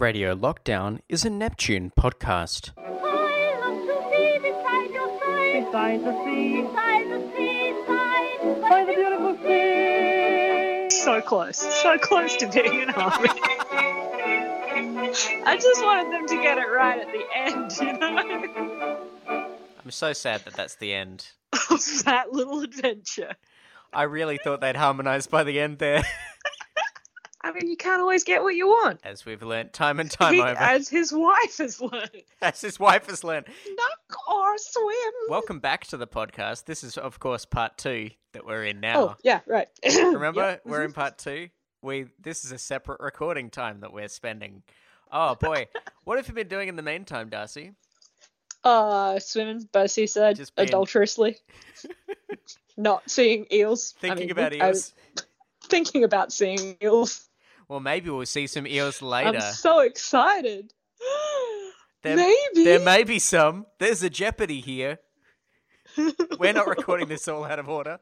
Radio Lockdown is a Neptune podcast. I love to see beside your side. Beside the sea, Beside the seaside. by the beautiful sea. So close, so close to being an army. I just wanted them to get it right at the end, you know, I'm so sad that that's the end. of that little adventure. I really thought they'd harmonise by the end there, I mean, you can't always get what you want. as we've learnt time and time He- over, as his wife has learned. as his wife has learnt. Duck or swim. Welcome back to the podcast. This is, of course, part two that we're in now. Oh, yeah, right. Remember, Yep. we're in part two. We this is a separate recording time that we're spending. Oh boy, what have you been doing in the meantime, Darcy? Uh, swimming the seaside Just being- adulterously. Not seeing eels. I Thinking mean, about I- eels. thinking about seeing eels. Well, maybe we'll see some eels later. I'm so excited. There- Maybe. There may be some. There's a jeopardy here. We're not recording this all out of order.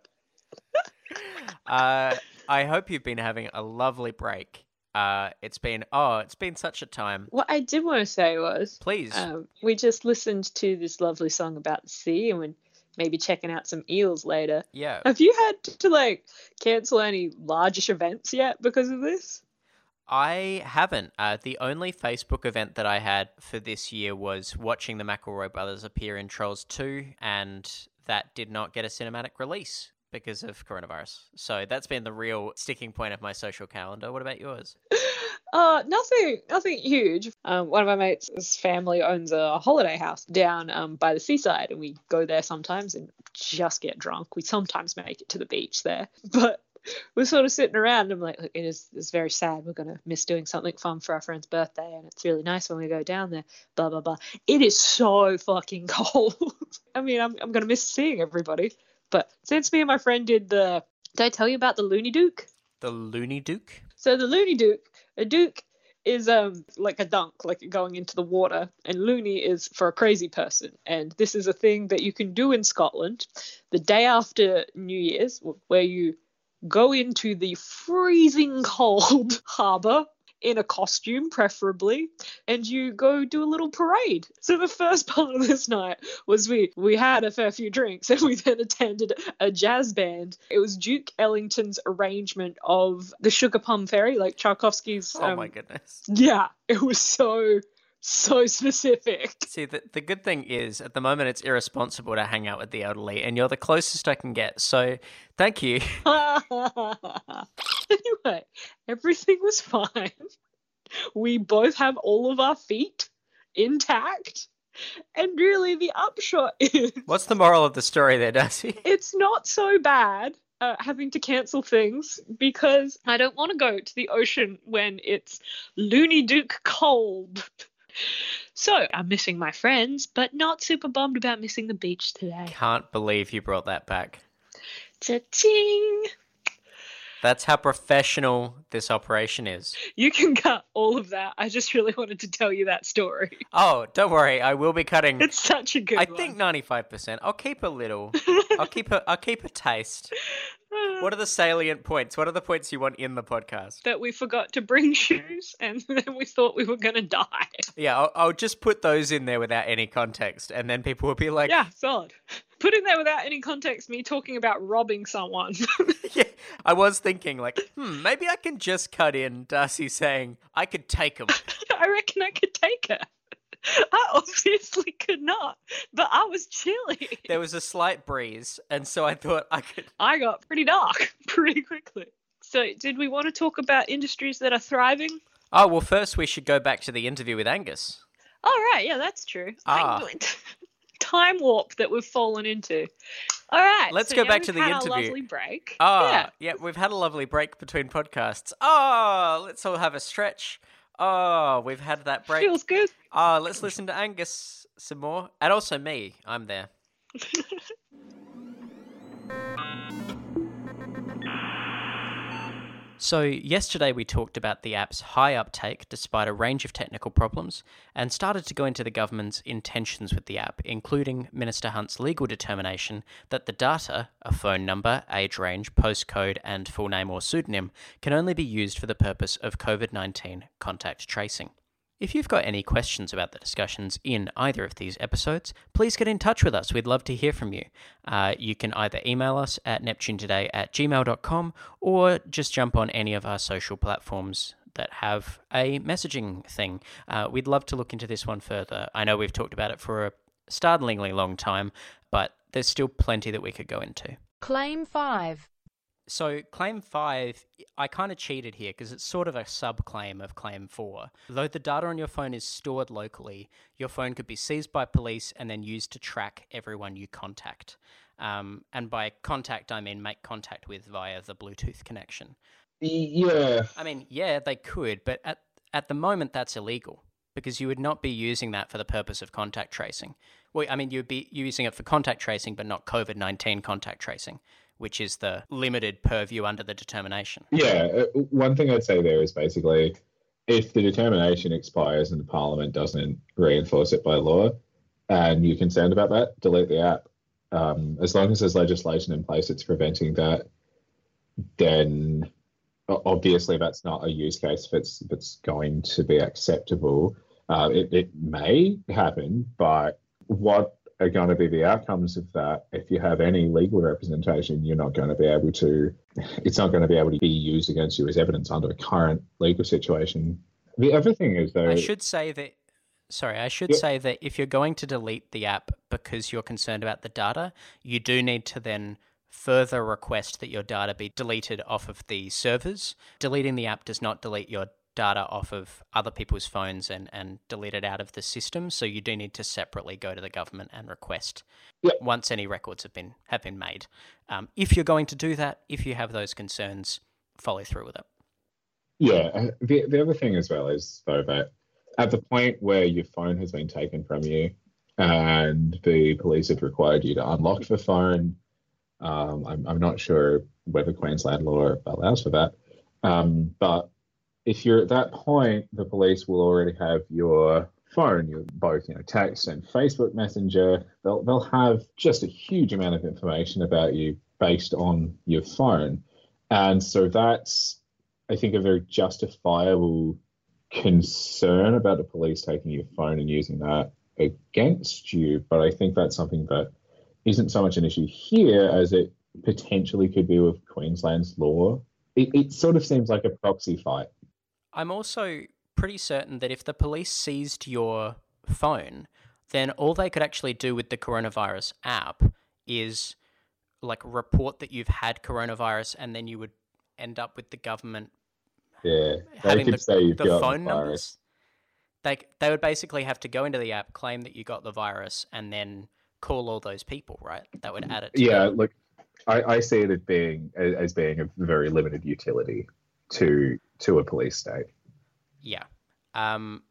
Uh, I hope you've been having a lovely break. Uh, it's been oh, it's been such a time. What I did want to say was, Please, um, we just listened to this lovely song about the sea, and we're maybe checking out some eels later. yeah. Have you had to like cancel any largish events yet because of this? I haven't. Uh, the only Facebook event that I had for this year was watching the McElroy brothers appear in Trolls 2, and that did not get a cinematic release because of coronavirus. So that's been the real sticking point of my social calendar. What about yours? Uh, nothing, nothing huge. Um, one of my mates' family owns a holiday house down um, by the seaside, and we go there sometimes and just get drunk. We sometimes make it to the beach there, but we're sort of sitting around. And I'm like, it is it's very sad. We're gonna miss doing something fun for our friend's birthday, and it's really nice when we go down there. Blah blah blah. It is so fucking cold. I mean, I'm I'm gonna miss seeing everybody. But since me and my friend did the, did I tell you about the Loony Dook? The Loony Dook? So the Loony Dook, a duke is um like a dunk, like going into the water, and loony is for a crazy person. And this is a thing that you can do in Scotland the day after New Year's, where you go into the freezing cold harbour in a costume, preferably, and you go do a little parade. So the first part of this night was we we had a fair few drinks and we then attended a jazz band. It was Duke Ellington's arrangement of the Sugar Plum Fairy, like Tchaikovsky's. Oh um, my goodness. Yeah, it was so so specific. See, the, the good thing is, at the moment, it's irresponsible to hang out with the elderly, and you're the closest I can get. So, thank you. anyway, everything was fine. We both have all of our feet intact. And really, the upshot is What's the moral of the story there, Darcy? it's not so bad uh, having to cancel things because I don't want to go to the ocean when it's Loony Dook cold. So I'm missing my friends, but not super bummed about missing the beach today. Can't believe you brought that back. Cha-ching! That's how professional this operation is. You can cut all of that. I just really wanted to tell you that story. Oh, don't worry, I will be cutting. It's such a good I one. think ninety-five percent. I'll keep a little. I'll keep a. I'll keep a taste. What are the salient points? What are the points you want in the podcast? that we forgot to bring shoes and then we thought we were going to die. Yeah, I'll, I'll just put those in there without any context, and then people will be like, Yeah, solid. Put in there without any context me talking about robbing someone. yeah. I was thinking like, hmm, maybe I can just cut in Darcy saying I could take him. I reckon I could take her. I obviously could not, but I was chilly. there was a slight breeze, and so I thought I could. I got pretty dark pretty quickly. So, did we want to talk about industries that are thriving? Oh well, first we should go back to the interview with Angus. Oh, right. Yeah, that's true. Ah. Time warp that we've fallen into. All right. Let's so go back to the interview. lovely break. Ah, Yeah. yeah, we've had a lovely break between podcasts. Oh, let's all have a stretch. Oh, we've had that break. Feels good. Oh, let's listen to Angus some more, and also me. I'm there. So, yesterday we talked about the app's high uptake despite a range of technical problems and started to go into the government's intentions with the app, including Minister Hunt's legal determination that the data, a phone number, age range, postcode, and full name or pseudonym, can only be used for the purpose of COVID 19 contact tracing. If you've got any questions about the discussions in either of these episodes, please get in touch with us. We'd love to hear from you. Uh, you can either email us at neptunetoday at gmail.com or just jump on any of our social platforms that have a messaging thing. Uh, we'd love to look into this one further. I know we've talked about it for a startlingly long time, but there's still plenty that we could go into. Claim 5. So, claim five, I kind of cheated here because it's sort of a sub claim of claim four. Though the data on your phone is stored locally, your phone could be seized by police and then used to track everyone you contact. Um, and by contact, I mean make contact with via the Bluetooth connection. Yeah. I mean, yeah, they could, but at, at the moment, that's illegal because you would not be using that for the purpose of contact tracing. Well, I mean, you'd be using it for contact tracing, but not COVID 19 contact tracing which is the limited purview under the determination. Yeah, uh, one thing I'd say there is basically if the determination expires and the parliament doesn't reinforce it by law and you're concerned about that, delete the app. Um, as long as there's legislation in place that's preventing that, then obviously that's not a use case that's that's going to be acceptable. Uh, it, it may happen, but what are going to be the outcomes of that. If you have any legal representation, you're not going to be able to, it's not going to be able to be used against you as evidence under the current legal situation. The other thing is, though. I should say that, sorry, I should Yep. say that if you're going to delete the app because you're concerned about the data, you do need to then further request that your data be deleted off of the servers. Deleting the app does not delete your data off of other people's phones and, and delete it out of the system. So you do need to separately go to the government and request Yep. once any records have been have been made. Um, if you're going to do that, if you have those concerns, follow through with it. Yeah, the, the other thing as well is, though, that at the point where your phone has been taken from you and the police have required you to unlock the phone, um, I'm, I'm not sure whether Queensland law allows for that. Um, but if you're at that point, the police will already have your phone, your both you know text and Facebook Messenger. They'll they'll have just a huge amount of information about you based on your phone, and so that's I think a very justifiable concern about the police taking your phone and using that against you. But I think that's something that isn't so much an issue here as it potentially could be with Queensland's law. It, it sort of seems like a proxy fight. I'm also pretty certain that if the police seized your phone, then all they could actually do with the coronavirus app is like report that you've had coronavirus and then you would end up with the government Yeah, they having could the, say you've the got phone the virus. numbers. They they would basically have to go into the app, claim that you got the virus, and then call all those people, right? That would add it. To Yeah, look, I, I see it as being as being a very limited utility to to a police state. Yeah. Um,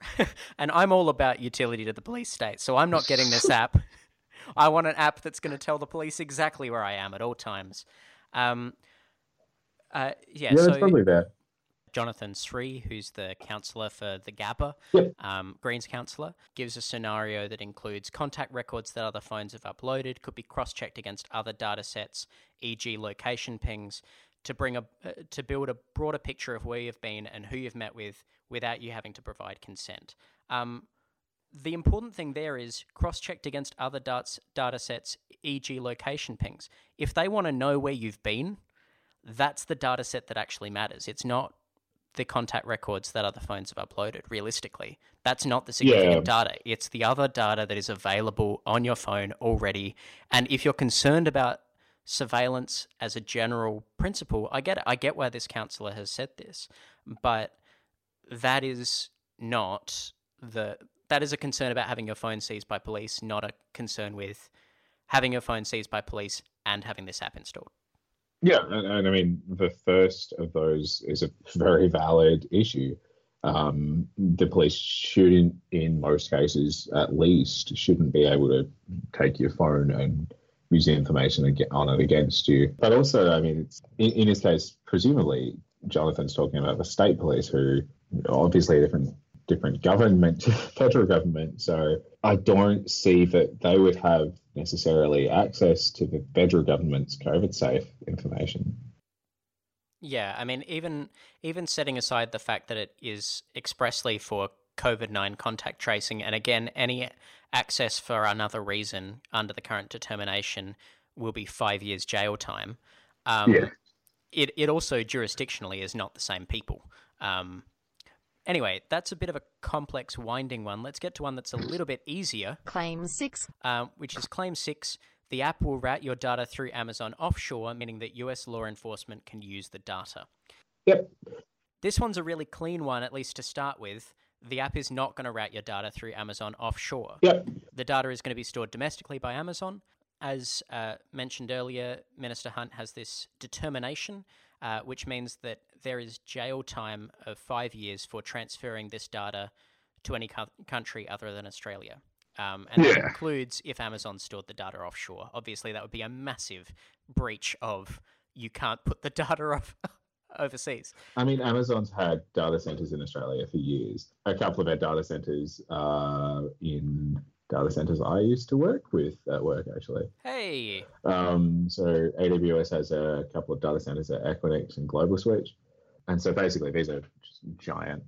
and I'm all about utility to the police state, so I'm not getting this app. I want an app that's going to tell the police exactly where I am at all times. Um, uh, yeah, Yeah, so that's probably there. Jonathan Sri, who's the councillor for the Gabba, Yep. um, Greens councillor, gives a scenario that includes contact records that other phones have uploaded, could be cross-checked against other data sets, e.g., location pings, to bring a uh, to build a broader picture of where you've been and who you've met with without you having to provide consent. Um, the important thing there is cross-checked against other dats, data sets, e.g., location pings. If they want to know where you've been, that's the data set that actually matters. It's not the contact records that other phones have uploaded, realistically. That's not the significant data. It's the other data that is available on your phone already. And if you're concerned about surveillance as a general principle, I get it. I get why this councillor has said this. But that is not the that is a concern about having your phone seized by police, not a concern with having your phone seized by police and having this app installed. Yeah, and, and I mean the first of those is a very valid issue. Um, the police shouldn't, in most cases at least, shouldn't be able to take your phone and use the information on it against you. But also, I mean, in, in this case, presumably Jonathan's talking about the state police, who obviously a different different government, federal government. So I don't see that they would have necessarily access to the federal government's COVID safe information. Yeah, I mean, even even setting aside the fact that it is expressly for COVID 9 contact tracing. And again, any access for another reason under the current determination will be five years jail time. Um, Yeah. It, it also jurisdictionally is not the same people. Um, anyway, that's a bit of a complex, winding one. Let's get to one that's a little bit easier Claim 6. um, which is Claim 6. The app will route your data through Amazon offshore, meaning that US law enforcement can use the data. Yep. This one's a really clean one, at least to start with. The app is not going to route your data through Amazon offshore. Yep. The data is going to be stored domestically by Amazon. As uh, mentioned earlier, Minister Hunt has this determination, uh, which means that there is jail time of five years for transferring this data to any co- country other than Australia. Um, and that includes if Amazon stored the data offshore. Obviously, that would be a massive breach of you can't put the data off overseas. I mean, Amazon's had data centers in Australia for years. A couple of our data centers are in data centers I used to work with at work, actually. Hey, Um, so AWS has a couple of data centers at Equinix and Global Switch. And so basically, these are just giant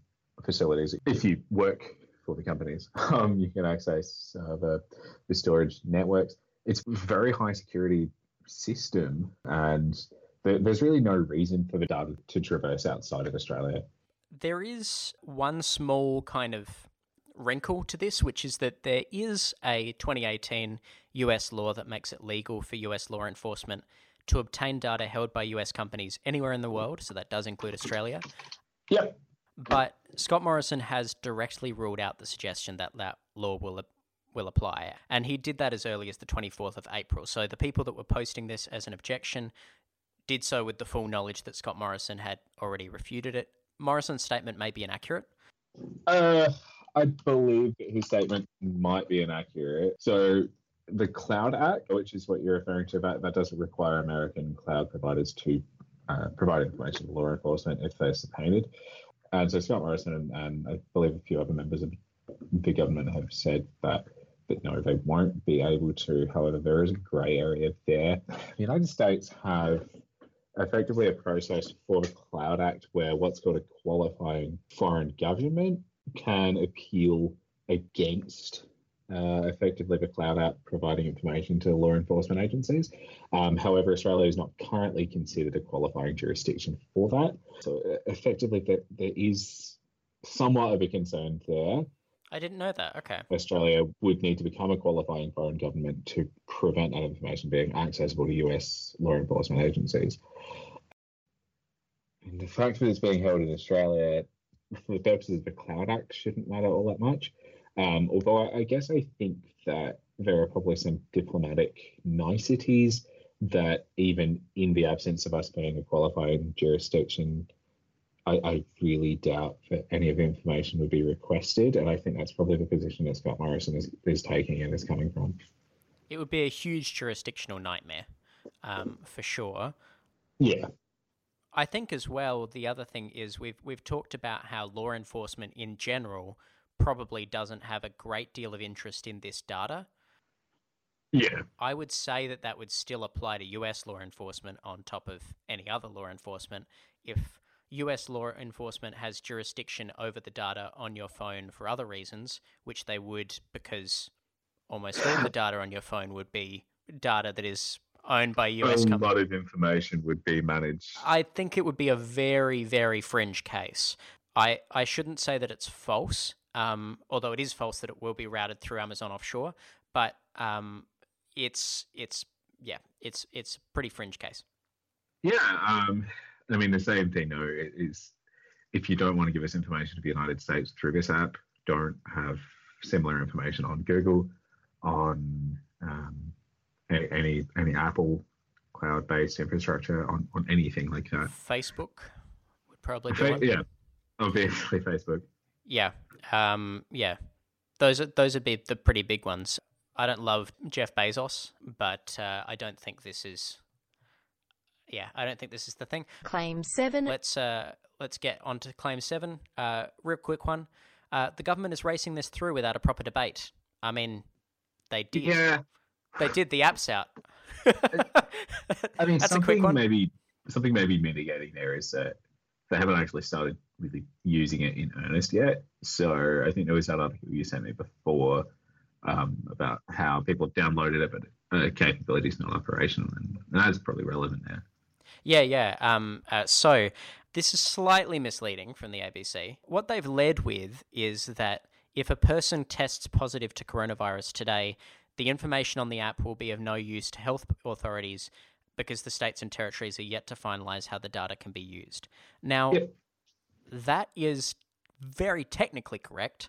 facilities. If you work for the companies, um, you can access uh, the, the storage networks. It's a very high security system, and there, there's really no reason for the data to traverse outside of Australia. There is one small kind of wrinkle to this, which is that there is a 2018 US law that makes it legal for US law enforcement to obtain data held by US companies anywhere in the world. So that does include Australia. Yep. But Scott Morrison has directly ruled out the suggestion that that law will will apply, and he did that as early as the 24th of April. So the people that were posting this as an objection did so with the full knowledge that Scott Morrison had already refuted it. Morrison's statement may be inaccurate. Uh, I believe that his statement might be inaccurate. So the Cloud Act, which is what you're referring to, that, that doesn't require American cloud providers to uh, provide information to law enforcement if they're subpoenaed. And so Scott Morrison and, and I believe a few other members of the government have said that that no, they won't be able to. However, there is a grey area there. The United States have effectively a process for the Cloud Act where what's called a qualifying foreign government can appeal against uh, effectively the Cloud Act providing information to law enforcement agencies. Um, however, Australia is not currently considered a qualifying jurisdiction for that. So effectively, there, there is somewhat of a concern there. I didn't know that. Okay. Australia would need to become a qualifying foreign government to prevent that information being accessible to US law enforcement agencies. And the fact that it's being held in Australia for the purposes of the Cloud Act shouldn't matter all that much. Um, although I, I guess I think that there are probably some diplomatic niceties that even in the absence of us being a qualifying jurisdiction, I, I really doubt that any of the information would be requested. And I think that's probably the position that Scott Morrison is, is taking and is coming from. It would be a huge jurisdictional nightmare, um, for sure. Yeah. I think as well the other thing is we've we've talked about how law enforcement in general probably doesn't have a great deal of interest in this data. Yeah. I would say that that would still apply to US law enforcement on top of any other law enforcement if US law enforcement has jurisdiction over the data on your phone for other reasons, which they would because almost all the data on your phone would be data that is owned by US a companies. lot of information would be managed. I think it would be a very, very fringe case. I, I shouldn't say that it's false, um, although it is false that it will be routed through Amazon offshore. But um, it's it's yeah, it's it's a pretty fringe case. Yeah, um, I mean the same thing though is if you don't want to give us information to the United States through this app, don't have similar information on Google, on um, any any Apple cloud-based infrastructure, on, on anything like that. Facebook would probably be one. yeah, obviously Facebook. Yeah, um, yeah. Those are those would be the pretty big ones. I don't love Jeff Bezos, but uh, I don't think this is. Yeah, I don't think this is the thing. Claim 7. Let's uh, let's get on to claim seven. Uh, real quick one. Uh, the government is racing this through without a proper debate. I mean, they did. Yeah, They did the apps out. I mean That's a quick something one. maybe something maybe mitigating there is that they haven't actually started really using it in earnest yet. So I think there was that article you sent me before um, about how people downloaded it, but uh, capability is not operational, and that's probably relevant there. Yeah, yeah. Um, uh, so this is slightly misleading from the ABC. What they've led with is that if a person tests positive to coronavirus today, the information on the app will be of no use to health authorities because the states and territories are yet to finalize how the data can be used. Now, Yep. that is very technically correct.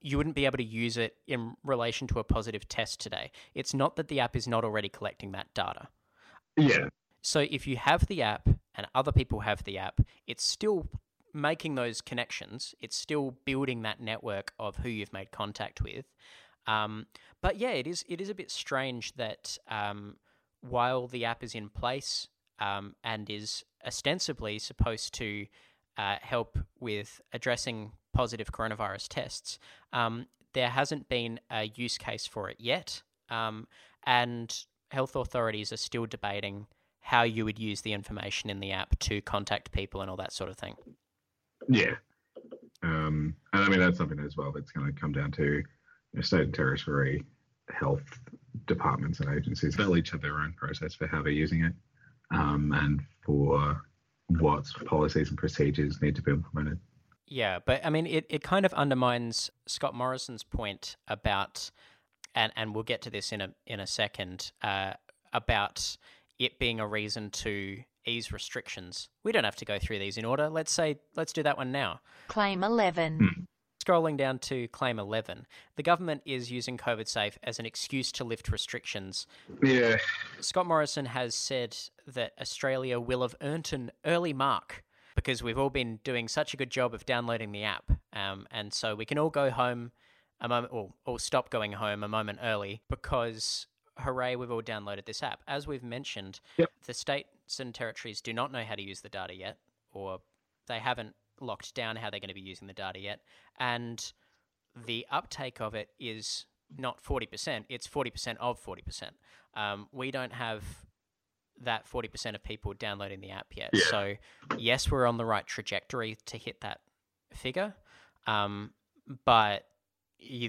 You wouldn't be able to use it in relation to a positive test today. It's not that the app is not already collecting that data. Yeah, So if you have the app and other people have the app, it's still making those connections. It's still building that network of who you've made contact with. Um, but yeah, it is it is a bit strange that um, while the app is in place um, and is ostensibly supposed to uh, help with addressing positive coronavirus tests, um, there hasn't been a use case for it yet, um, and health authorities are still debating how you would use the information in the app to contact people and all that sort of thing. yeah. Um, and I mean that's something as well that's going to come down to you know, state and territory health departments and agencies. They'll each have their own process for how they're using it, um, and for what policies and procedures need to be implemented. Yeah, but I mean, it, it kind of undermines Scott Morrison's point about, and, and we'll get to this in a in a second, uh, about it being a reason to ease restrictions. We don't have to go through these in order. Let's say let's do that one now. Claim 11. Scrolling down to claim 11, the government is using COVID safe as an excuse to lift restrictions. Yeah, Scott Morrison has said that Australia will have earned an early mark because we've all been doing such a good job of downloading the app. Um, and so we can all go home a moment, or, or stop going home a moment early because, hooray, we've all downloaded this app. As we've mentioned, Yep. the states and territories do not know how to use the data yet, or they haven't locked down how they're going to be using the data yet. And the uptake of it is not 40%, it's 40% of 40%. Um, we don't have that 40% of people downloading the app yet. Yeah. So, yes, we're on the right trajectory to hit that figure. Um, but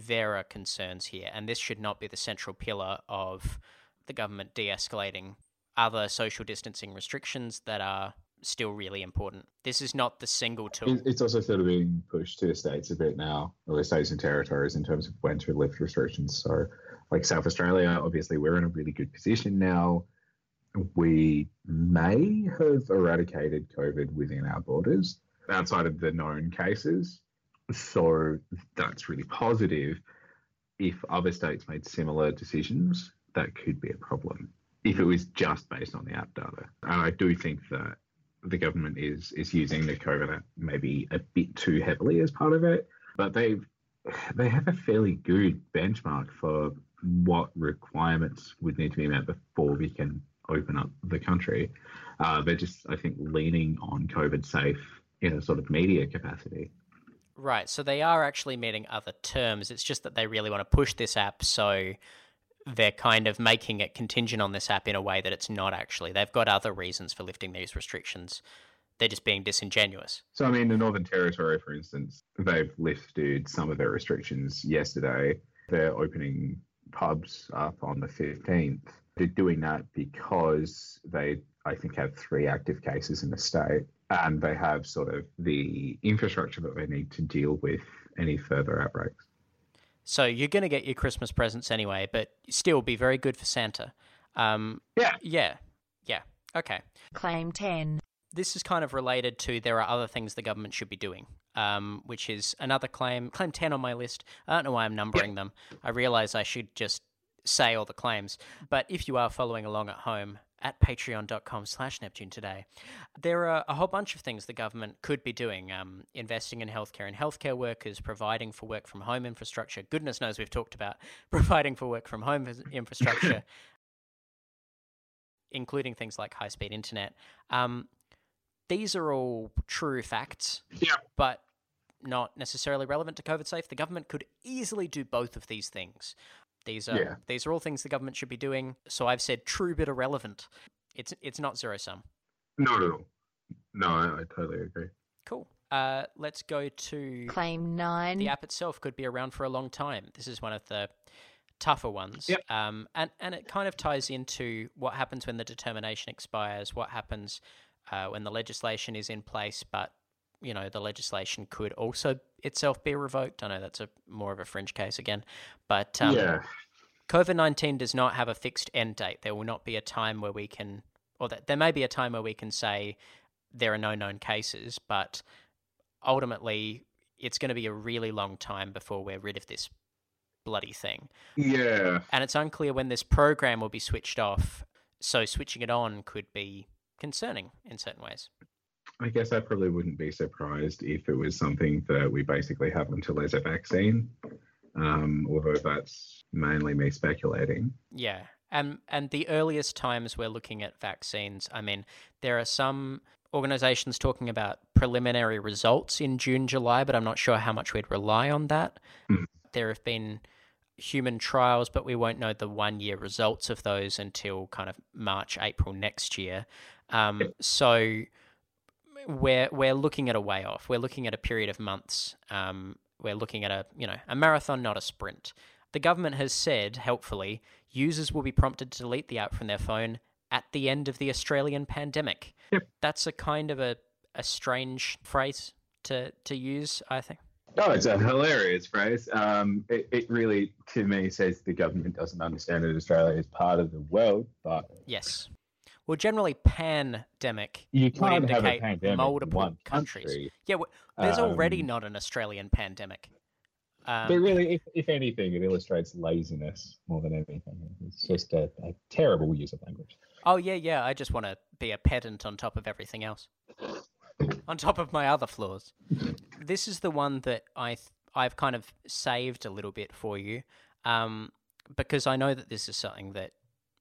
there are concerns here, and this should not be the central pillar of the government de escalating other social distancing restrictions that are still really important. This is not the single tool. It's also sort of being pushed to the states a bit now, or the states and territories in terms of when to lift restrictions. So, like South Australia, obviously we're in a really good position now. We may have eradicated COVID within our borders outside of the known cases. So that's really positive. If other states made similar decisions, that could be a problem. If it was just based on the app data. And I do think that the government is is using the COVID app maybe a bit too heavily as part of it, but they they have a fairly good benchmark for what requirements would need to be met before we can open up the country. Uh, they're just, I think, leaning on COVID safe in a sort of media capacity. Right. So they are actually meeting other terms. It's just that they really want to push this app, so they're kind of making it contingent on this app in a way that it's not actually. They've got other reasons for lifting these restrictions. They're just being disingenuous. So, I mean, the Northern Territory, for instance, they've lifted some of their restrictions yesterday. They're opening pubs up on the 15th. They're doing that because they, I think, have three active cases in the state and they have sort of the infrastructure that they need to deal with any further outbreaks. So you're going to get your Christmas presents anyway, but still be very good for Santa. Um, Yeah. Yeah. Yeah. Okay. Claim 10. this is kind of related to there are other things the government should be doing, um, which is another claim, claim 10 on my list. I don't know why I'm numbering them. I realize I should just say all the claims. But if you are following along at home at patreon.com slash Neptune today, there are a whole bunch of things the government could be doing. Um, investing in healthcare and healthcare workers, providing for work from home infrastructure. Goodness knows we've talked about providing for work from home infrastructure. including things like high speed internet. Um, these are all true facts, Yeah. but not necessarily relevant to COVID safe. The government could easily do both of these things. These are Yeah. these are all things the government should be doing. So I've said true but irrelevant. It's it's not zero sum. Not at all. No, I, I totally agree. Cool. Uh, let's go to Claim 9. the app itself could be around for a long time. This is one of the tougher ones. Yep. Um, and, and it kind of ties into what happens when the determination expires, what happens uh, when the legislation is in place, but you know the legislation could also itself be revoked. I know that's a more of a fringe case again, but um, yeah. COVID nineteen does not have a fixed end date. There will not be a time where we can, or that there may be a time where we can say there are no known cases, but ultimately it's going to be a really long time before we're rid of this bloody thing. Yeah. And it's unclear when this program will be switched off. So switching it on could be concerning in certain ways. I guess I probably wouldn't be surprised if it was something that we basically have until there's a vaccine. Um, although that's mainly me speculating. Yeah. And and the earliest times we're looking at vaccines, I mean, there are some organizations talking about preliminary results in June, July, but I'm not sure how much we'd rely on that. Hmm. There have been human trials, but we won't know the one year results of those until kind of March, April next year. Um, so we're we're looking at a way off. We're looking at a period of months. Um, we're looking at a you know a marathon, not a sprint. The government has said, helpfully, users will be prompted to delete the app from their phone at the end of the Australian pandemic. Yep. That's a kind of a, a strange phrase to to use, I think. Oh, it's a hilarious phrase. Um, it, it really, to me, says the government doesn't understand that Australia is part of the world, but Yes. Well, generally, pandemic you would can't have a indicate pandemic multiple in one countries. country. Yeah, w- there's already Um, not an Australian pandemic. Um, but really, if, if anything, it illustrates laziness more than anything. It's just a, a terrible use of language. Oh yeah, yeah. I just want to be a pedant on top of everything else. on top of my other flaws. This is the one that I th- I've kind of saved a little bit for you, um, because I know that this is something that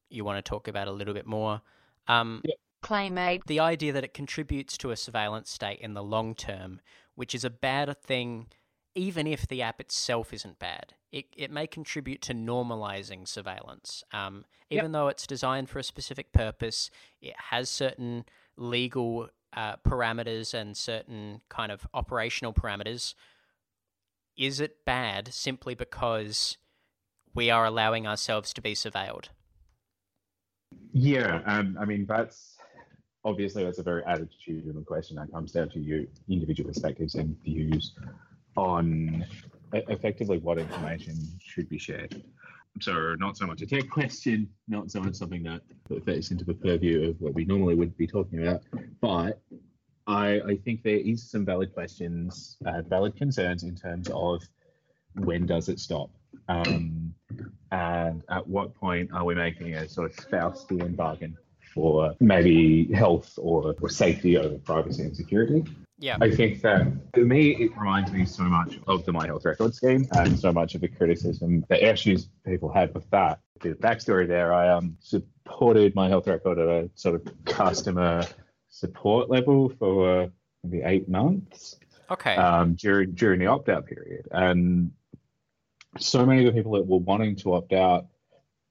you want to talk about a little bit more. Um, Claim 8. the idea that it contributes to a surveillance state in the long term, which is a bad thing, even if the app itself isn't bad. It, it may contribute to normalizing surveillance. Um, even though it's designed for a specific purpose, it has certain legal uh, parameters and certain kind of operational parameters. Is it bad simply because we are allowing ourselves to be surveilled? Yeah, um, I mean that's obviously that's a very attitudinal question that comes down to your individual perspectives and views on effectively what information should be shared. So not so much a tech question, not so much something that, that fits into the purview of what we normally would be talking about, but I, I think there is some valid questions, uh, valid concerns in terms of when does it stop, um, and at what point are we making a sort of Faustian bargain for maybe health or, or safety over privacy and security? Yeah. I think that for me, it reminds me so much of the My Health Record scheme and so much of the criticism, the issues people had with that. The backstory there, I um, supported My Health Record at a sort of customer support level for uh, maybe eight months Okay. um, during during the opt out period, and so many of the people that were wanting to opt out,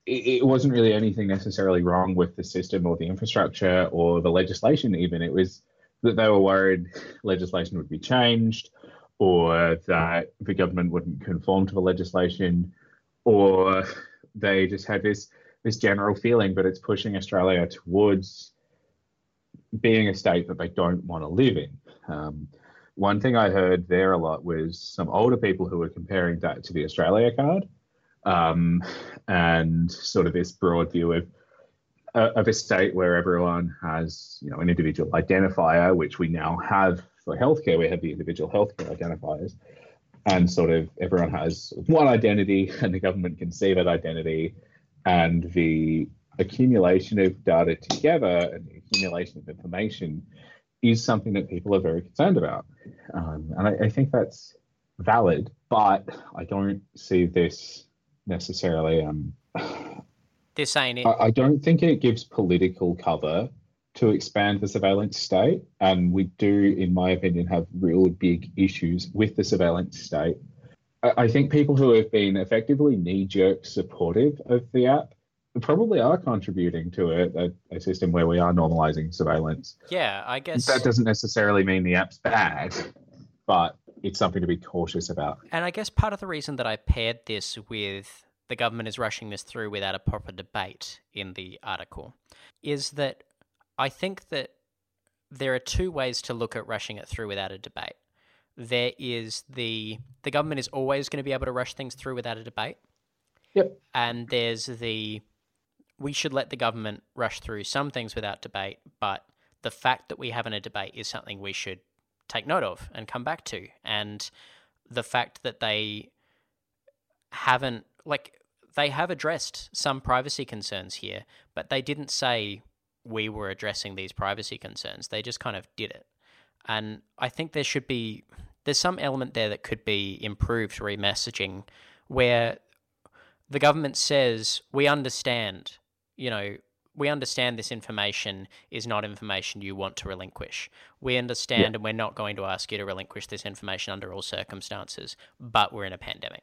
it, it wasn't really anything necessarily wrong with the system or the infrastructure or the legislation. Even it was that they were worried legislation would be changed, or that the government wouldn't conform to the legislation, or they just had this this general feeling that it's pushing Australia towards being a state that they don't want to live in. Um, one thing I heard there a lot was some older people who were comparing that to the Australia card, um, and sort of this broad view of uh, of a state where everyone has, you know, an individual identifier, which we now have for healthcare. We have the individual healthcare identifiers, and sort of everyone has one identity, and the government can see that identity, and the accumulation of data together and the accumulation of information is something that people are very concerned about. Um, and I, I think that's valid, but I don't see this necessarily. Um, They're saying it. I, I don't think it gives political cover to expand the surveillance state. And we do, in my opinion, have real big issues with the surveillance state. I, I think people who have been effectively knee jerk supportive of the app probably are contributing to a, a, a system where we are normalizing surveillance. yeah, I guess. That doesn't necessarily mean the app's bad. but it's something to be cautious about. And I guess part of the reason that I paired this with the government is rushing this through without a proper debate in the article is that I think that there are two ways to look at rushing it through without a debate. There is the the government is always going to be able to rush things through without a debate. Yep. And there's the we should let the government rush through some things without debate, but the fact that we haven't a debate is something we should take note of and come back to. And the fact that they haven't like they have addressed some privacy concerns here, but they didn't say we were addressing these privacy concerns. They just kind of did it. And I think there should be there's some element there that could be improved remessaging where the government says we understand, you know, we understand this information is not information you want to relinquish. We understand Yeah. and we're not going to ask you to relinquish this information under all circumstances, but we're in a pandemic.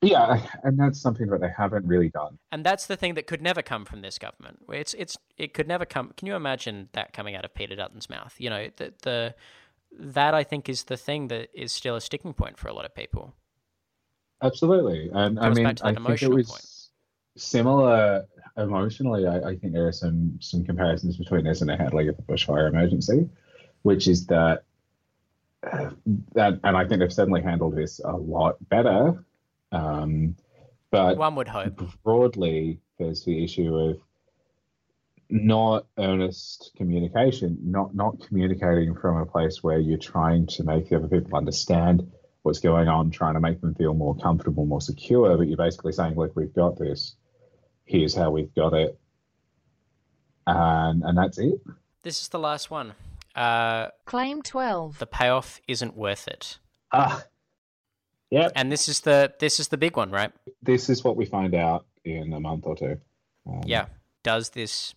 Yeah, and that's something that they haven't really done. And that's the thing that could never come from this government. It's it's it could never come. Can you imagine that coming out of Peter Dutton's mouth? You know, the the that I think is the thing that is still a sticking point for a lot of people. Absolutely, and I mean, back to that I think it was point. similar emotionally. I, I think there are some some comparisons between this and the handling of the bushfire emergency, which is that uh, that, and I think they've certainly handled this a lot better. Um, but One would hope. broadly, there's the issue of not earnest communication, not not communicating from a place where you're trying to make the other people understand what's going on, trying to make them feel more comfortable, more secure, but you're basically saying, look, we've got this, here's how we've got it. And and that's it. This is the last one. Uh, Claim 12. the payoff isn't worth it. Ah. yeah. And this is the this is the big one, right? This is what we find out in a month or two. Um, Yeah. Does this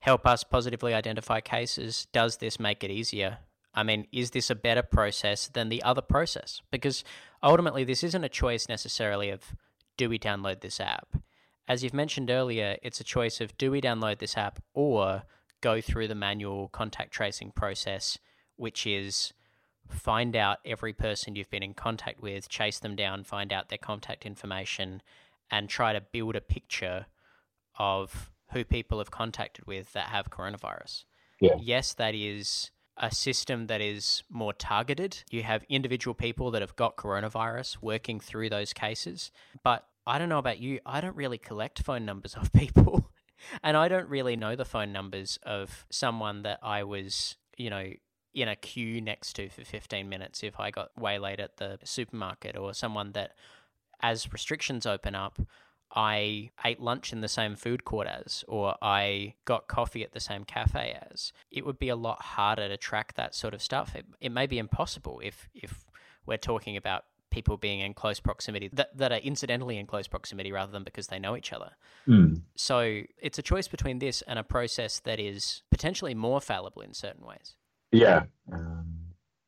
help us positively identify cases? Does this make it easier? I mean, is this a better process than the other process? Because ultimately, this isn't a choice necessarily of do we download this app? As you've mentioned earlier, it's a choice of do we download this app or go through the manual contact tracing process, which is find out every person you've been in contact with, chase them down, find out their contact information, and try to build a picture of who people have contacted with that have coronavirus. Yeah. Yes, that is a system that is more targeted. You have individual people that have got coronavirus working through those cases. But I don't know about you, I don't really collect phone numbers of people. and I don't really know the phone numbers of someone that I was, you know, in a queue next to for 15 minutes if I got waylaid at the supermarket or someone that as restrictions open up I ate lunch in the same food court as, or I got coffee at the same cafe as. It would be a lot harder to track that sort of stuff. It, it may be impossible if if we're talking about people being in close proximity that, that are incidentally in close proximity rather than because they know each other. Mm. So it's a choice between this and a process that is potentially more fallible in certain ways. Yeah, um,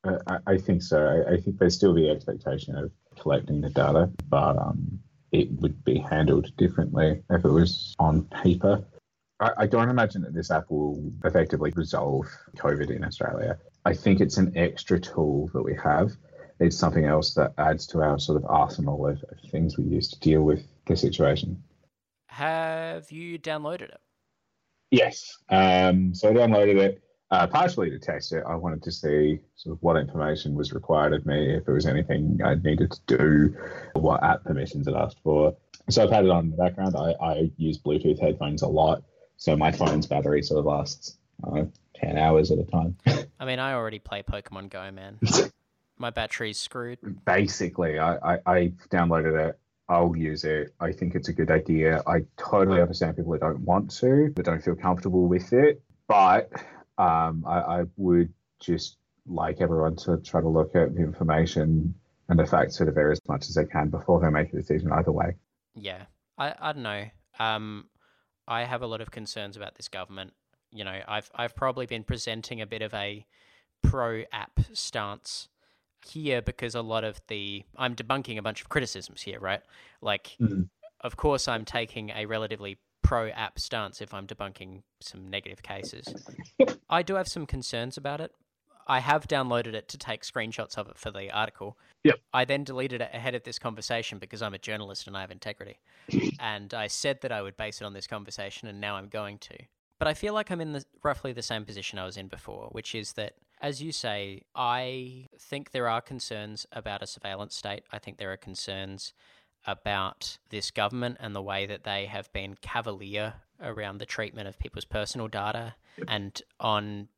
I, I- think so. I, I think there's still the expectation of collecting the data, but um, it would be handled differently if it was on paper. I, I don't imagine that this app will effectively resolve COVID in Australia. I think it's an extra tool that we have. It's something else that adds to our sort of arsenal of, of things we use to deal with the situation. Have you downloaded it? Yes. Um, so I downloaded it uh, partially to test it. I wanted to see sort of what information was required of me, if there was anything I needed to do, what app permissions it asked for. So I've had it on in the background. I, I use Bluetooth headphones a lot, so my phone's battery sort of lasts uh, 10 hours at a time. I mean, I already play Pokemon Go, man. My battery's screwed. Basically, I, I, I downloaded it. I'll use it. I think it's a good idea. I totally understand people that don't want to, that don't feel comfortable with it. But um, I, I would just like everyone to try to look at the information and the facts sort of there as much as they can before they make a decision either way. Yeah, I, I don't know. Um, I have a lot of concerns about this government. You know, I've I've probably been presenting a bit of a pro app stance here because a lot of the I'm debunking a bunch of criticisms here, right? Like, Mhm. of course, I'm taking a relatively pro app stance if I'm debunking some negative cases. I do have some concerns about it. I have downloaded it to take screenshots of it for the article. Yep. I then deleted it ahead of this conversation because I'm a journalist and I have integrity. and I said that I would base it on this conversation, and now I'm going to. But I feel like I'm in the, roughly the same position I was in before, which is that, as you say, I think there are concerns about a surveillance state. I think there are concerns about this government and the way that they have been cavalier around the treatment of people's personal data. And on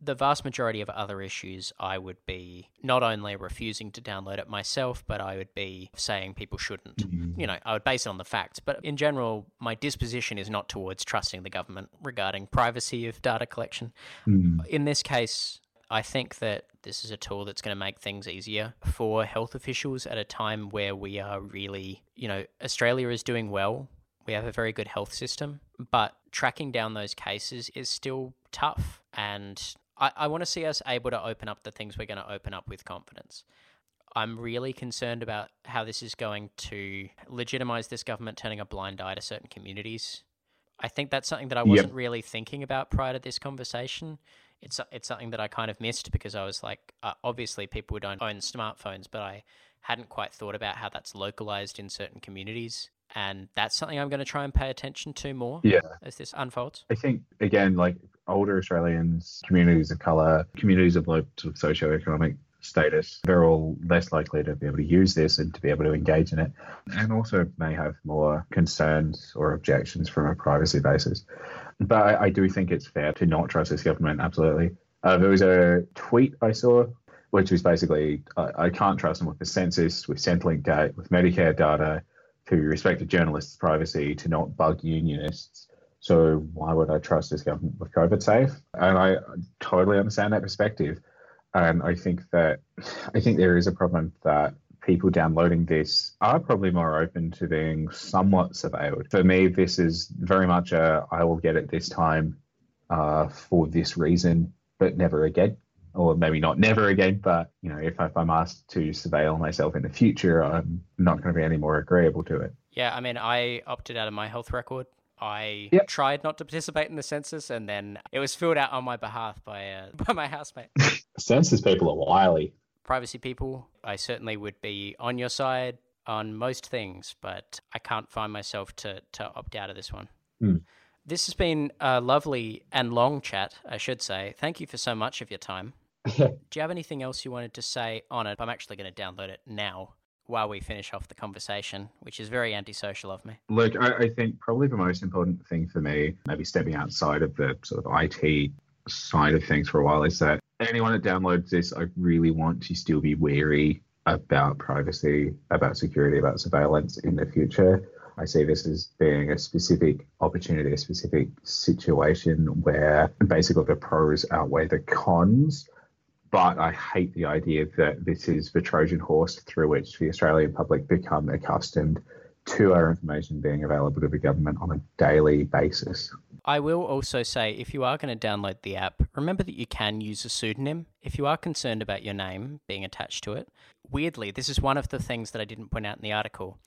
the vast majority of other issues, I would be not only refusing to download it myself, but I would be saying people shouldn't. You know, I would base it on the facts. But in general, my disposition is not towards trusting the government regarding privacy of data collection. Mm. In this case, I think that this is a tool that's going to make things easier for health officials at a time where we are really, you know, Australia is doing well. We have a very good health system, but tracking down those cases is still tough. And I, I want to see us able to open up the things we're going to open up with confidence. I'm really concerned about how this is going to legitimize this government turning a blind eye to certain communities. I think that's something that I wasn't really thinking about prior to this conversation. It's it's something that I kind of missed because I was like, uh, obviously people don't own smartphones, but I hadn't quite thought about how that's localized in certain communities, and that's something I'm going to try and pay attention to more Yeah. as this unfolds. I think again, like older Australians, communities of colour, communities of low sort of socioeconomic status, they're all less likely to be able to use this and to be able to engage in it, and also may have more concerns or objections from a privacy basis. But I, I do think it's fair to not trust this government. Absolutely. Uh, there was a tweet I saw. Which was basically, I, I can't trust them with the census, with Centrelink data, with Medicare data, to respect a journalist's privacy, to not bug unionists. So why would I trust this government with COVID safe? And I totally understand that perspective. And I think that I think there is a problem that people downloading this are probably more open to being somewhat surveilled. For me, this is very much a I will get it this time uh, for this reason, but never again. Or maybe not never again, but you know, if, if I'm asked to surveil myself in the future, I'm not going to be any more agreeable to it. Yeah, I mean, I opted out of my health record. I Yep. tried not to participate in the census, and then it was filled out on my behalf by uh, by my housemate. Census people are wily. Privacy people, I certainly would be on your side on most things, but I can't find myself to to opt out of this one. Hmm. This has been a lovely and long chat, I should say. Thank you for so much of your time. Do you have anything else you wanted to say on it? I'm actually going to download it now while we finish off the conversation, which is very antisocial of me. Look, I, I think probably the most important thing for me, maybe stepping outside of the sort of IT side of things for a while, is that anyone that downloads this, I really want to still be wary about privacy, about security, about surveillance in the future. I see this as being a specific opportunity, a specific situation where basically the pros outweigh the cons. But I hate the idea that this is the Trojan horse through which the Australian public become accustomed to our information being available to the government on a daily basis. I will also say if you are going to download the app, remember that you can use a pseudonym if you are concerned about your name being attached to it. Weirdly, this is one of the things that I didn't point out in the article.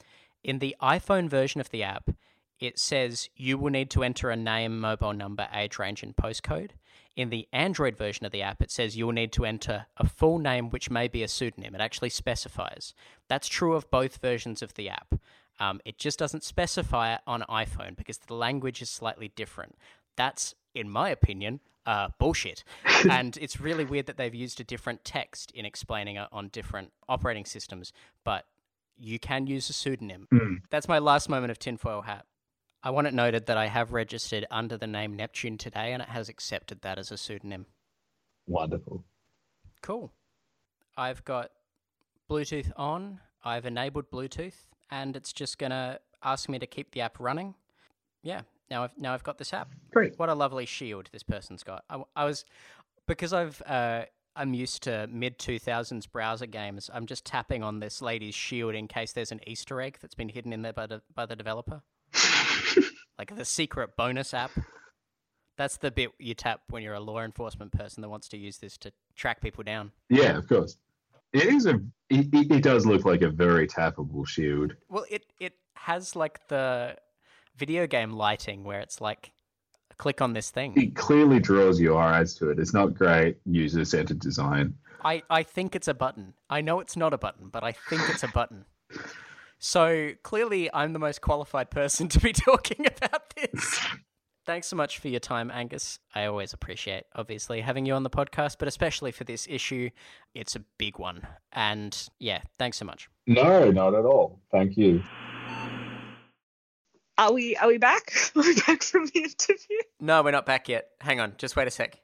In the iPhone version of the app, it says you will need to enter a name, mobile number, age range, and postcode. In the Android version of the app, it says you will need to enter a full name, which may be a pseudonym. It actually specifies. That's true of both versions of the app. Um, it just doesn't specify it on iPhone because the language is slightly different. That's, in my opinion, uh, bullshit. and it's really weird that they've used a different text in explaining it on different operating systems, but you can use a pseudonym. That's my last moment of tinfoil hat. I want it noted that I have registered under the name Neptune today and it has accepted that as a pseudonym. Wonderful. Cool. I've got Bluetooth on, I've enabled Bluetooth, and it's just going to ask me to keep the app running. Yeah, now I've, now I've got this app. Great. What a lovely shield this person's got. I, I was, because I've, uh, I'm used to mid 2000s browser games, I'm just tapping on this lady's shield in case there's an Easter egg that's been hidden in there by the, by the developer. Like the secret bonus app. That's the bit you tap when you're a law enforcement person that wants to use this to track people down. Yeah, of course. It is a. It, it does look like a very tappable shield. Well, it it has like the video game lighting where it's like click on this thing. It clearly draws your eyes to it. It's not great user centered design. I, I think it's a button. I know it's not a button, but I think it's a button. So clearly, I'm the most qualified person to be talking about this. Thanks so much for your time, Angus. I always appreciate, obviously, having you on the podcast, but especially for this issue. It's a big one. And yeah, thanks so much. No, not at all. Thank you. Are we are we back? Are we back from the interview? No, we're not back yet. Hang on, just wait a sec.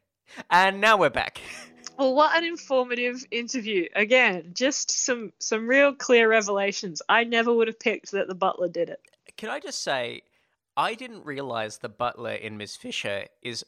And now we're back. Well, what an informative interview. Again, just some some real clear revelations. I never would have picked that the butler did it. Can I just say, I didn't realize the butler in Miss Fisher is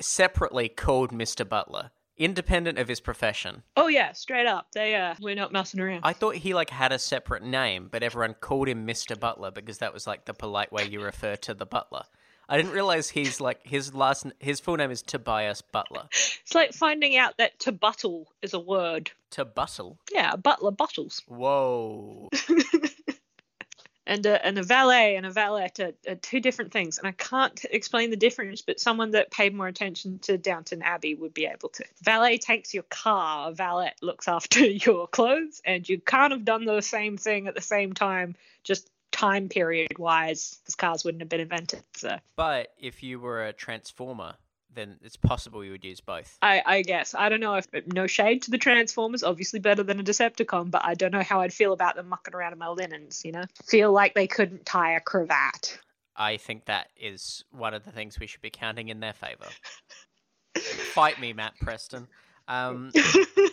separately called Mr. Butler, independent of his profession. Oh yeah, straight up. They uh we're not messing around. I thought he like had a separate name, but everyone called him Mr. Butler because that was like the polite way you refer to the butler. I didn't realize he's like his last his full name is Tobias Butler. It's like finding out that to buttle is a word. To buttle. Yeah, butler buttles. Whoa. and a, and a valet and a valet are, are uh, two different things. And I can't explain the difference, but someone that paid more attention to Downton Abbey would be able to. Valet takes your car, a valet looks after your clothes, and you can't have done the same thing at the same time, just time period wise, because cars wouldn't have been invented. So But if you were a transformer, then it's possible you would use both. I, I guess I don't know if no shade to the Transformers, obviously better than a Decepticon, but I don't know how I'd feel about them mucking around in my linens. You know, feel like they couldn't tie a cravat. I think that is one of the things we should be counting in their favor. Fight me, Matt Preston. Um,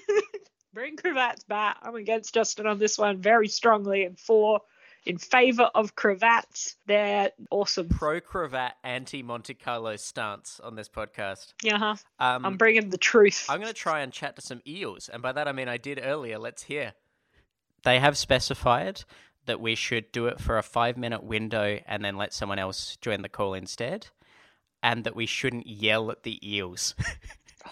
Bring cravats back. I'm against Justin on this one very strongly and for in favor of cravats. They're awesome. pro cravat, anti Monte Carlo stance on this podcast. Yeah, huh? Um, I'm bringing the truth. I'm going to try and chat to some eels, and by that I mean I did earlier. Let's hear. They have specified that we should do it for a five minute window and then let someone else join the call instead, and that we shouldn't yell at the eels.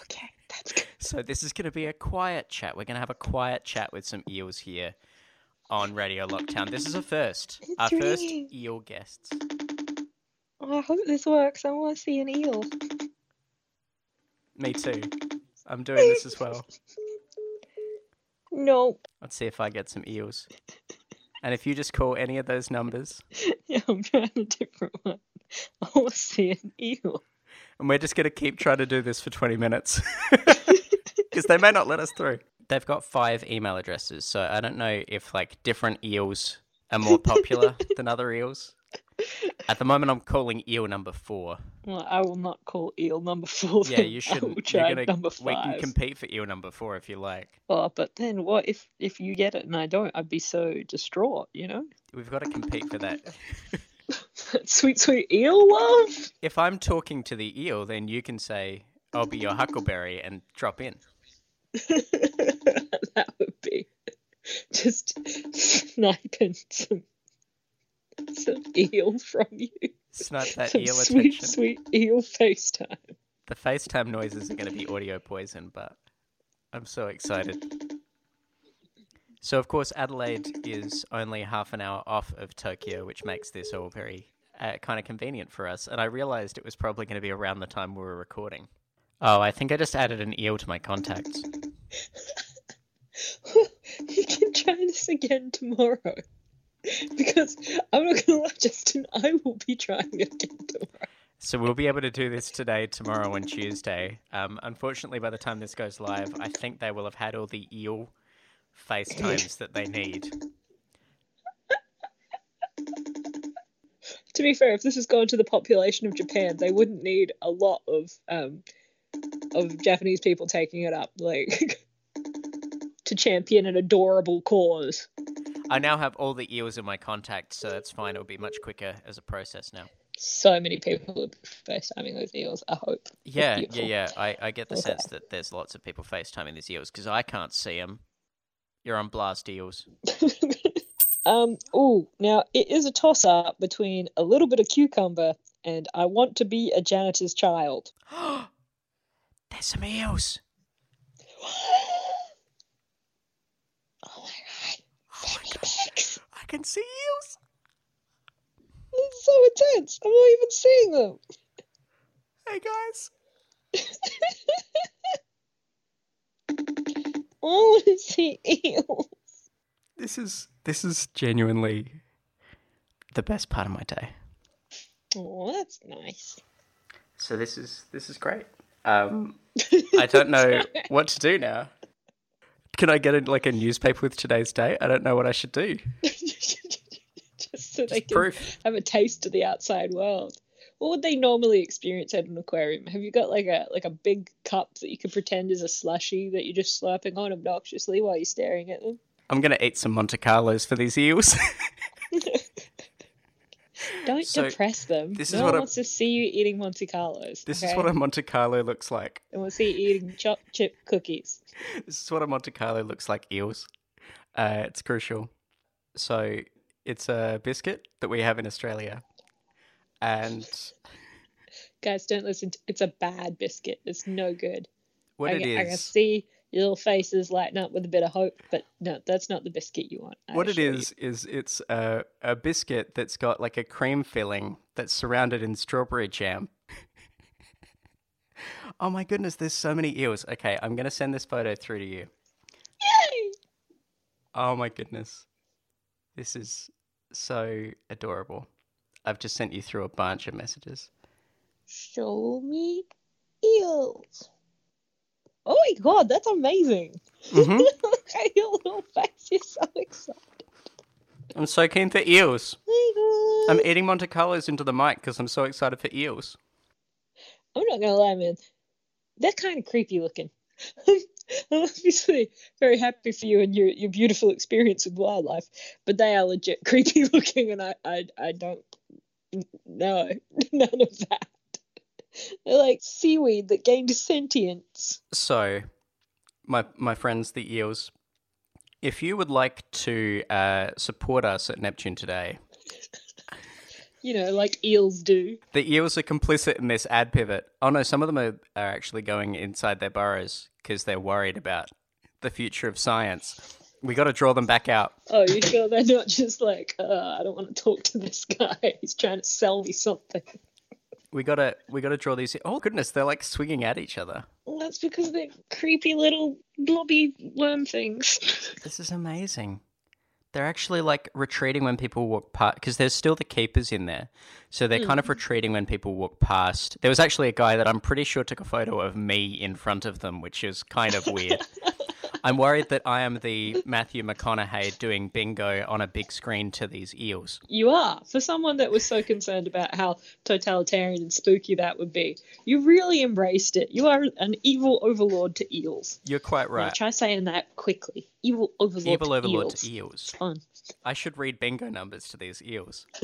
Okay, that's good. so this is going to be a quiet chat. We're going to have a quiet chat with some eels here on Radio Lockdown. This is a first. It's Our first eel guests. Oh, I hope this works. I want to see an eel. Me too. I'm doing this as well. No. Let's see if I get some eels. And if you just call any of those numbers, Yeah, I'm trying a different one. I want to see an eel. and we're just going to keep trying to do this for 20 minutes because they may not let us through. They've got five email addresses, so I don't know if like different eels are more popular than other eels. At the moment, I'm calling eel number four. Well, I will not call eel number four. Yeah, you shouldn't. You're gonna, number we can compete for eel number four if you like. Oh, but then what if if you get it and I don't? I'd be so distraught. You know. We've got to compete for that. sweet, sweet eel love. If I'm talking to the eel, then you can say, I'll be your huckleberry and drop in. that would be just sniping some some eel from you. Snipe that some eel sweet, attention. sweet eel FaceTime. The FaceTime noises are going to be audio poison, but I'm so excited. So, of course, Adelaide is only half an hour off of Tokyo, which makes this all very uh, kind of convenient for us. And I realized it was probably going to be around the time we were recording. Oh, I think I just added an eel to my contacts. you can try this again tomorrow. Because I'm not gonna lie, Justin, I will be trying again tomorrow. So we'll be able to do this today, tomorrow, and Tuesday. Um, unfortunately, by the time this goes live, I think they will have had all the eel FaceTimes that they need. To be fair, if this has gone to the population of Japan, they wouldn't need a lot of um of Japanese people taking it up, like to champion an adorable cause. I now have all the eels in my contacts, so that's fine. It'll be much quicker as a process now. So many people be FaceTiming those eels, I hope. Yeah, yeah, yeah. I, I get the Okay. sense that there's lots of people FaceTiming these eels because I can't see them. You're on blast eels. um, oh, now it is a toss up between a little bit of cucumber and I want to be a janitor's child. there's some eels. Oh my god. Oh my God. Pigs. I can see eels. This is so intense. I'm not even seeing them. Hey guys. Oh, to see eels. This is this is genuinely the best part of my day. Oh, that's nice. So this is this is great. Um, I don't know what to do now. Can I get a, like a newspaper with today's date? I don't know what I should do. Just so they can proof. have a taste of the outside world. What would they normally experience at an aquarium? Have you got like a like a big cup that you can pretend is a slushy that you're just slurping on obnoxiously while you're staring at them? I'm gonna eat some Monte Carlos for these eels. Don't So, depress them. this is no what one wants to see you eating Monte Carlos. this okay? is what a Monte Carlo looks like. And to see you eating chopped chip cookies. This is what a Monte Carlo looks like. Eels. Uh, it's crucial. So it's a biscuit that we have in Australia, and Guys, don't listen. To, it's a bad biscuit. It's no good. what I, it can- I can see your little faces lighten up with a bit of hope, but no, that's not the biscuit you want. I what it is you. is, it's a a biscuit that's got like a cream filling that's surrounded in strawberry jam. oh my goodness, there's so many eels. Okay, I'm gonna send this photo through to you. Yay! Oh my goodness. This is so adorable. I've just sent you through a bunch of messages. Show me eels. Oh my god, that's amazing. hmm Look at your little face. You're so excited. I'm so keen for eels. I'm eating Monte Carlos into the mic because I'm so excited for eels. I'm not gonna lie, man. They're kind of creepy looking. I'm obviously very happy for you and your, your beautiful experience with wildlife, but they are legit creepy looking, and I I, I don't know none of that. They're like seaweed that gained sentience. So, my my friends, the eels, if you would like to uh, support us at Neptune today, You know, like eels do. the eels are complicit in this ad pivot. Oh no, some of them are, are actually going inside their burrows because they're worried about the future of science. We got to draw them back out. Oh, you sure they're not just like, uh, I don't want to talk to this guy. He's trying to sell me something. We gotta we gotta draw these. Oh goodness, they're like swinging at each other. Well, that's because they're creepy little blobby worm things. This is amazing. They're actually like retreating when people walk past because there's still the keepers in there. So they're kind of mm. retreating when people walk past. There was actually a guy that I'm pretty sure took a photo of me in front of them, which is kind of weird. I'm worried that I am the Matthew McConaughey doing bingo on a big screen to these eels. You are. For someone that was so concerned about how totalitarian and spooky that would be, you really embraced it. You are an evil overlord to eels. You're quite right. Now, try saying that quickly. Evil overlord Evil to overlord eels. to eels. Fun. I should read bingo numbers to these eels.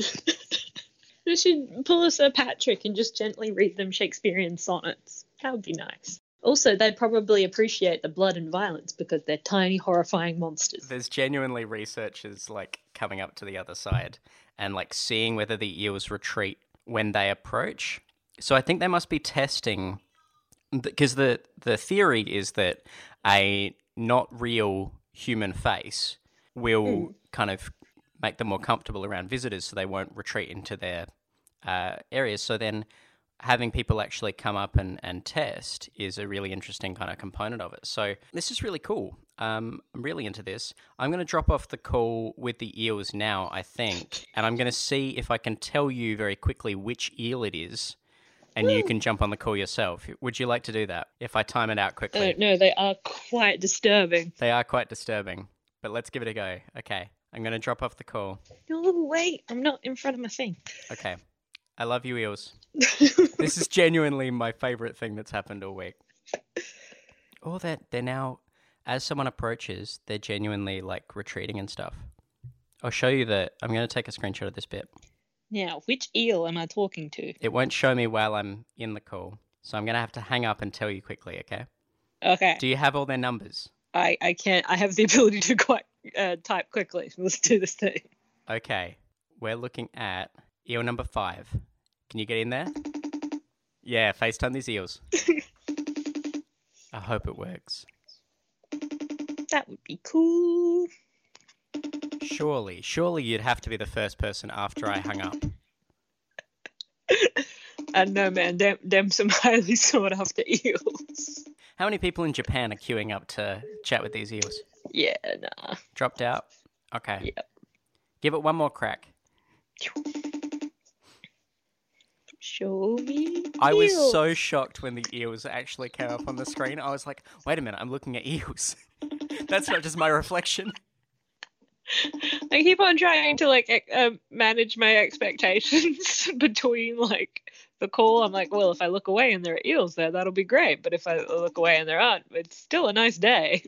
We should pull a Sir Patrick and just gently read them Shakespearean sonnets. That would be nice. Also, they'd probably appreciate the blood and violence because they're tiny, horrifying monsters. There's genuinely researchers like coming up to the other side and like seeing whether the eels retreat when they approach. So I think they must be testing because the the theory is that a not real human face will kind of make them more comfortable around visitors, so they won't retreat into their uh, areas. So then having people actually come up and, and test is a really interesting kind of component of it. So this is really cool. Um, I'm really into this. I'm going to drop off the call with the eels now, I think, and I'm going to see if I can tell you very quickly which eel it is, and you can jump on the call yourself. Would you like to do that? If I time it out quickly, no, they are quite disturbing. they are quite disturbing, but let's give it a go. Okay, I'm going to drop off the call. No, wait, I'm not in front of my thing. Okay, I love you, eels. this is genuinely my favorite thing that's happened all week. Oh, they're, they're now, as someone approaches, they're genuinely like retreating and stuff. I'll show you the, I'm going to take a screenshot of this bit. now, which eel am I talking to? It won't show me while I'm in the call. So I'm going to have to hang up and tell you quickly, okay? Okay, Do you have all their numbers? I, I can't. I have the ability to quite uh, type quickly. Let's do this thing. Okay, we're looking at eel number five. Can you get in there? Yeah, FaceTime these eels. I hope it works. That would be cool. Surely, surely you'd have to be the first person after I hung up. Uh, I know, man. Them, them some highly sought after eels. How many people in Japan are queuing up to chat with these eels? Yeah, nah. Dropped out? Okay. Yep. Give it one more crack. Show me. I was eels. so shocked when the eels actually came up on the screen. I was like, wait a minute, I'm looking at eels. That's not just my reflection. I keep on trying to like um, manage my expectations between like the call. I'm like, well, if I look away and there are eels there, that'll be great. But if I look away and there aren't, it's still a nice day.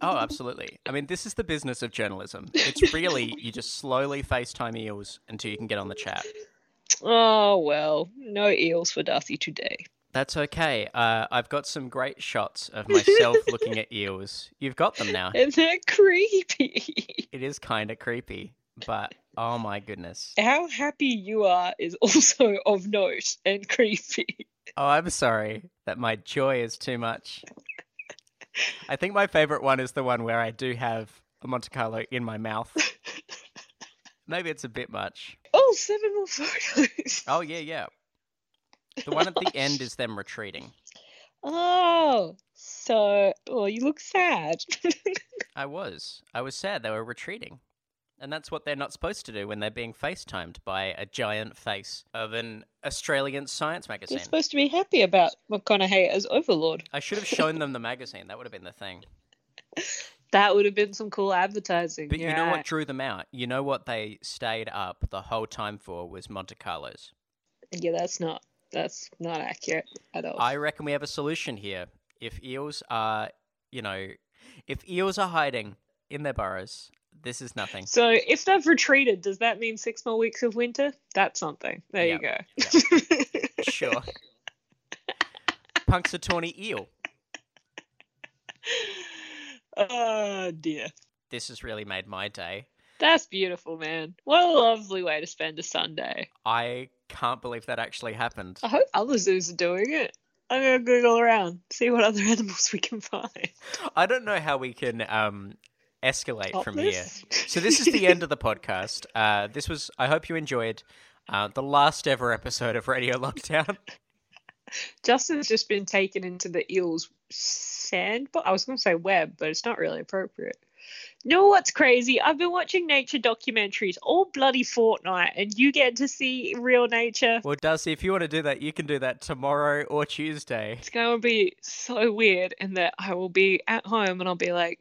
Oh, absolutely. I mean, this is the business of journalism. It's really, you just slowly FaceTime eels until you can get on the chat. Oh well, no eels for Darcy today. That's okay. Uh, I've got some great shots of myself looking at eels. You've got them now. And they're creepy. It is kind of creepy, but oh my goodness. How happy you are is also of note and creepy. Oh, I'm sorry that my joy is too much. I think my favorite one is the one where I do have a Monte Carlo in my mouth. Maybe it's a bit much. Oh, seven more photos. Oh, yeah, yeah. The one at the end is them retreating. Oh, so oh, you look sad. I was. I was sad they were retreating. And that's what they're not supposed to do when they're being FaceTimed by a giant face of an Australian science magazine. They're supposed to be happy about McConaughey as Overlord. I should have shown them the magazine. That would have been the thing. That would have been some cool advertising. But you know what drew them out? You know what they stayed up the whole time for was Monte Carlos. Yeah, that's not that's not accurate at all. I reckon we have a solution here. If eels are, you know, if eels are hiding in their burrows, this is nothing. So if they've retreated, does that mean six more weeks of winter? That's something. There you go. Sure. Punxsutawney eel. Oh dear. This has really made my day. That's beautiful, man. What a lovely way to spend a Sunday. I can't believe that actually happened. I hope other zoos are doing it. I'm gonna Google around, see what other animals we can find. I don't know how we can um, escalate Top from here. So this is the end of the podcast. Uh, this was. I hope you enjoyed uh, the last ever episode of Radio Lockdown. Justin's just been taken into the eel's sand. But I was gonna say web, but it's not really appropriate. You know what's crazy? I've been watching nature documentaries all bloody fortnight, and you get to see real nature. Well, Darcy, if you want to do that, you can do that tomorrow or Tuesday. It's going to be so weird in that I will be at home and I'll be like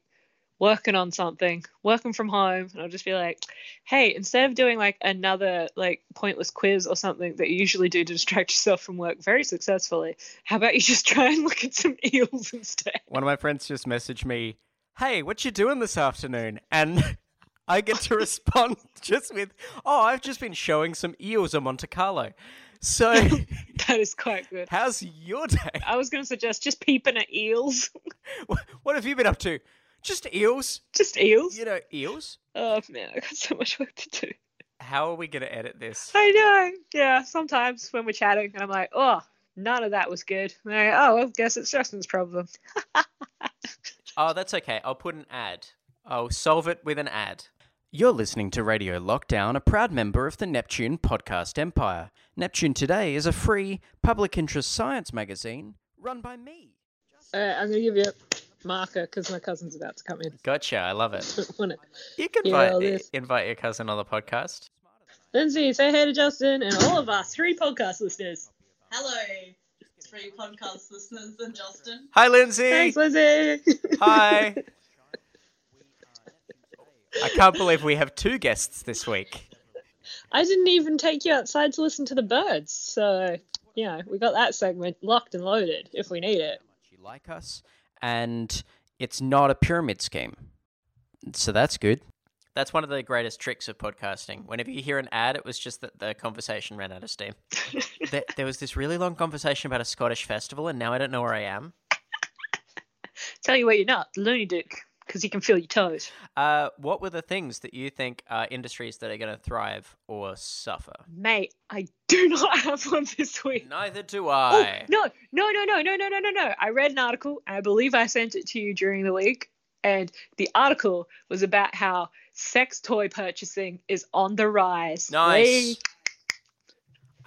working on something, working from home, and I'll just be like, hey, instead of doing like another like pointless quiz or something that you usually do to distract yourself from work very successfully, how about you just try and look at some eels instead? One of my friends just messaged me, "Hey, what you doing this afternoon?" And I get to respond just with, "Oh, I've just been showing some eels on Monte Carlo." So, That is quite good. how's your day? I was going to suggest just peeping at eels. What have you been up to? Just eels. just eels. You know, eels. Oh man, I got so much work to do. How are we going to edit this? I know. Yeah, sometimes when we're chatting and I'm like, oh, none of that was good. I'm like, oh, well, guess it's Justin's problem. Oh, that's okay. I'll put an ad. I'll solve it with an ad. You're listening to Radio Lockdown, a proud member of the Neptune podcast empire. Neptune Today is a free, public interest science magazine run by me. Uh, I'm going to give you a marker because my cousin's about to come in. Gotcha. I love it. Wanna- You can Yeah, invite, all this. invite your cousin on the podcast. Lindsay, say hey to Justin and all of us, three podcast listeners. Hello, three podcast listeners and Justin. Hi, Lindsay. Thanks, Lindsay. Hi. I can't believe we have two guests this week. I didn't even take you outside to listen to the birds, so you know we got that segment locked and loaded if we need it. You like us, and it's not a pyramid scheme. So that's good. That's one of the greatest tricks of podcasting. Whenever you hear an ad, it was just that the conversation ran out of steam. there, there was this really long conversation about a Scottish festival, and now I don't know where I am. Tell you where you're not, Loony Dook, because you can feel your toes. Uh, what were the things that you think are industries that are going to thrive or suffer? Mate, I do not have one this week. Neither do Oh, I. no, no, no, no, no, no, no, no, no. I read an article. I believe I sent it to you during the week. And the article was about how sex toy purchasing is on the rise. Nice. Whee!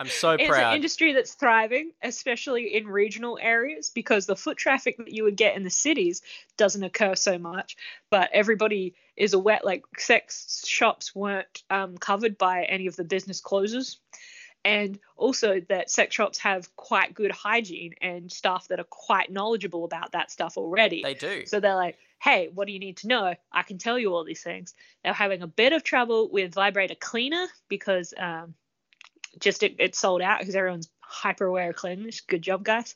I'm so it's proud. an industry that's thriving, especially in regional areas, because the foot traffic that you would get in the cities doesn't occur so much. But everybody is aware, like sex shops weren't um, covered by any of the business closures, and also that sex shops have quite good hygiene and staff that are quite knowledgeable about that stuff already. they do. So they're like, hey, what do you need to know? I can tell you all these things. They're having a bit of trouble with vibrator cleaner because um, just it, it sold out because everyone's hyper aware of cleanliness. Good job, guys.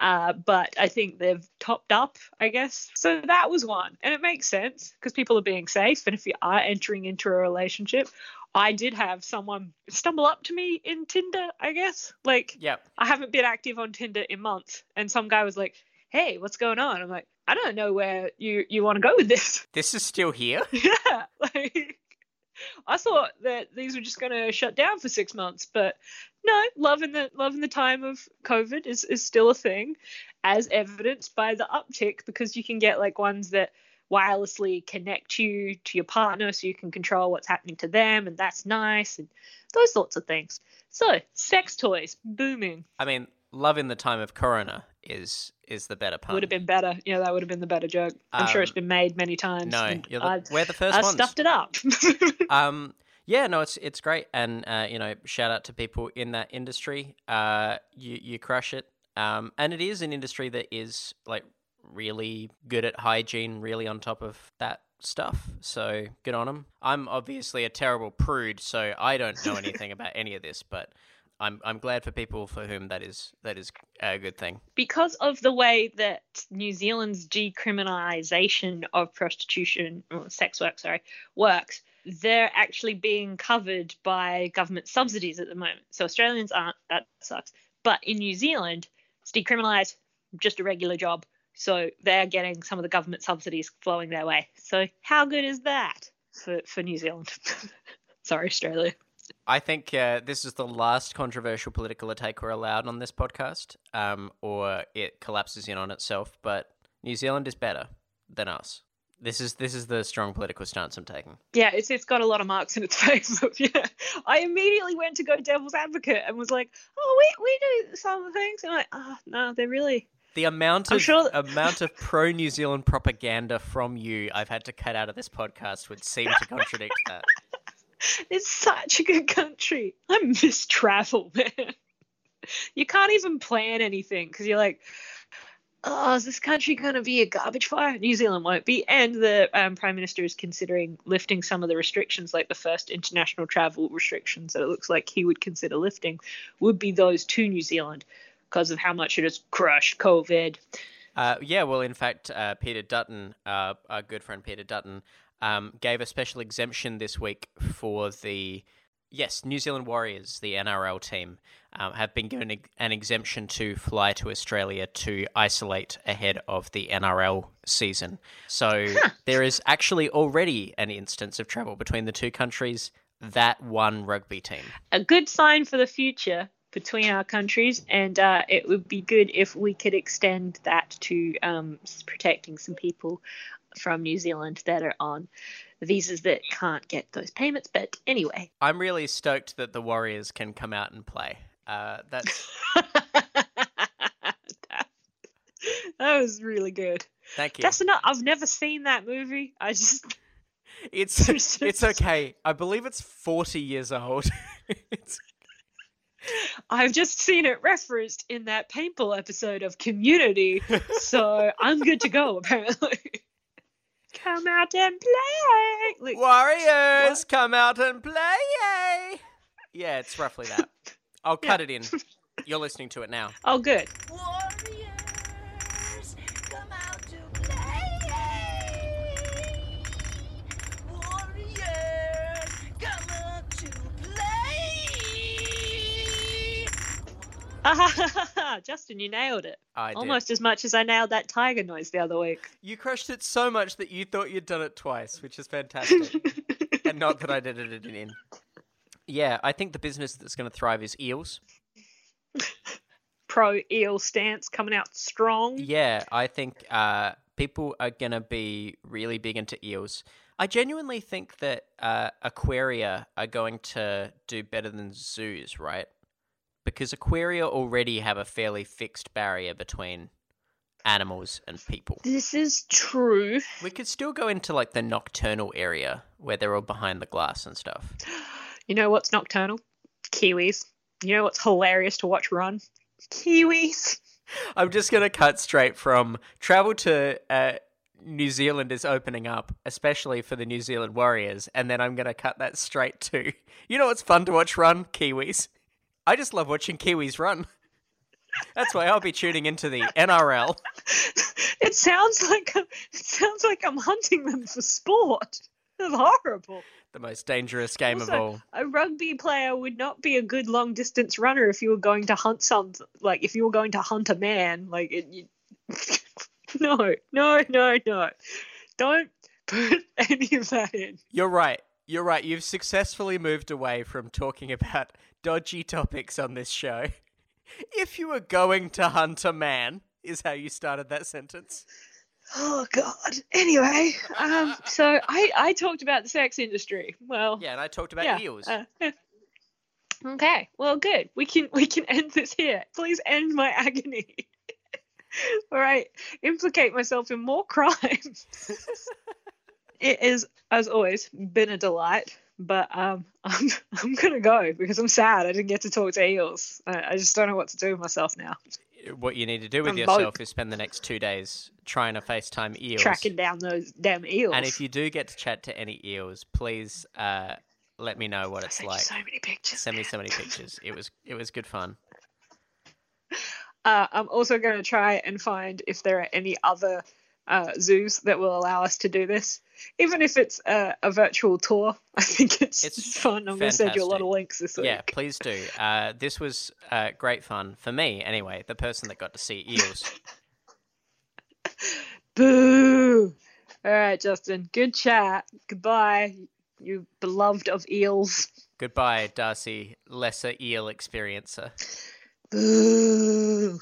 Uh, but I think they've topped up, I guess. So that was one. And it makes sense because people are being safe. And if you are entering into a relationship, I did have someone stumble up to me in Tinder, I guess. Like, Yep. I haven't been active on Tinder in months. And some guy was like, hey, what's going on? I'm like, I don't know where you, you want to go with this. This is still here. yeah. Like, I thought that these were just going to shut down for six months, but no, loving the loving the time of COVID is, is still a thing, as evidenced by the uptick because you can get like ones that wirelessly connect you to your partner so you can control what's happening to them, and that's nice, and those sorts of things. So, sex toys booming I mean, love in the time of Corona is is the better pun. would have been better. Yeah, that would have been the better joke. I'm sure it's been made many times. No, the, I, we're the first I ones. stuffed it up. Um, yeah, no, it's it's great, and uh, you know, shout out to people in that industry. Uh, you you crush it. Um, and it is an industry that is like really good at hygiene, really on top of that stuff. So good on them. I'm obviously a terrible prude, so I don't know anything about any of this, but I'm I'm glad for people for whom that is that is a good thing. because of the way that New Zealand's decriminalisation of prostitution or sex work, sorry, works, they're actually being covered by government subsidies at the moment. So Australians aren't. That sucks. But in New Zealand, it's decriminalised, just a regular job. So they're getting some of the government subsidies flowing their way. So how good is that for for New Zealand? sorry, Australia. I think uh, this is the last controversial political take we're allowed on this podcast, um, or it collapses in on itself. But New Zealand is better than us. This is this is the strong political stance I'm taking. Yeah, it's it's got a lot of marks in its face. Yeah, I immediately went to go devil's advocate and was like, "Oh, we we do some things." And I'm like, "Oh, no, they're really." The amount of sure- amount of pro New Zealand propaganda from you I've had to cut out of this podcast would seem to contradict that. It's such a good country. I miss travel, man. You can't even plan anything because you're like, "Oh, is this country going to be a garbage fire?" New Zealand won't be, and the um, prime minister is considering lifting some of the restrictions, like the first international travel restrictions that it looks like he would consider lifting, would be those to New Zealand because of how much it has crushed COVID. Uh, yeah, well, in fact, uh, Peter Dutton, uh, our good friend Peter Dutton, um, gave a special exemption this week for the yes New Zealand Warriors, the NRL team, um, have been given an exemption to fly to Australia to isolate ahead of the NRL season. So there is actually already an instance of travel between the two countries. That one rugby team. a good sign for the future between our countries, and uh, it would be good if we could extend that to um, protecting some people from New Zealand that are on visas that can't get those payments. But anyway, I'm really stoked that the Warriors can come out and play. Uh, that's that, that was really good. thank you. That's enough. I've never seen that movie. I just It's it's okay. I believe it's forty years old. I've just seen it referenced in that paintball episode of Community, so I'm good to go. Apparently, come out and play. Like, Warriors, come out and play! Yeah, it's roughly that. I'll cut it in. You're listening to it now. oh, good. Warriors, play. Justin, you nailed it. I did. Almost as much as I nailed that tiger noise the other week. You crushed it so much that you thought you'd done it twice, which is fantastic. and not that I did it in. Yeah, I think the business that's going to thrive is eels. Pro eel stance coming out strong. Yeah, I think uh, people are going to be really big into eels. I genuinely think that uh, aquaria are going to do better than zoos, right? Because Aquaria already have a fairly fixed barrier between animals and people. This is true. We could still go into like the nocturnal area where they're all behind the glass and stuff. You know what's nocturnal? Kiwis. You know what's hilarious to watch run? Kiwis. I'm just gonna cut straight from travel to uh, New Zealand is opening up, especially for the New Zealand Warriors, and then I'm gonna cut that straight to you know what's fun to watch run Kiwis. I just love watching Kiwis run. That's why I'll be tuning into the NRL. It sounds like I'm, it sounds like I'm hunting them for sport. That's horrible. The most dangerous game of all. A rugby player would not be a good long distance runner if you were going to hunt some like if you were going to hunt a man. Like it, you... no, no, no, no. Don't put any of that in. You're right. You're right. You've successfully moved away from talking about dodgy topics on this show. If you were going to hunt a man, is how you started that sentence. Oh God. Anyway, um, so I I talked about the sex industry. Well, Yeah, and I talked about yeah. eels. uh, okay. Well, good. We can we can end this here. Please end my agony. All right. Implicate myself in more crime. It is, as always, been a delight. But um, I'm I'm gonna go because I'm sad. I didn't get to talk to eels. I, I just don't know what to do with myself now. what you need to do with I'm yourself both. is spend the next two days trying to FaceTime eels. Tracking down those damn eels. And if you do get to chat to any eels, please uh, let me know what I it's like. so many pictures. Send me so many pictures. It was it was good fun. Uh, I'm also going to try and find if there are any other uh, zoos that will allow us to do this, even if it's a, a virtual tour. I think it's, It's fun. I'm going to send you a lot of links this week. Yeah, please do. Uh, this was uh, great fun for me, anyway. The person that got to see eels. Boo! All right, Justin. Good chat. Goodbye, you beloved of eels. Goodbye, Darcy, lesser eel experiencer. Boo!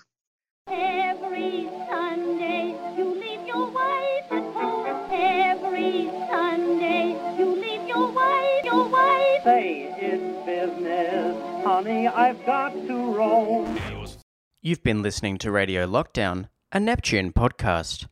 Every Sunday you leave your wife Say it's business, honey, I've got to roam. You've been listening to Radio Lockdown, a Neptune podcast.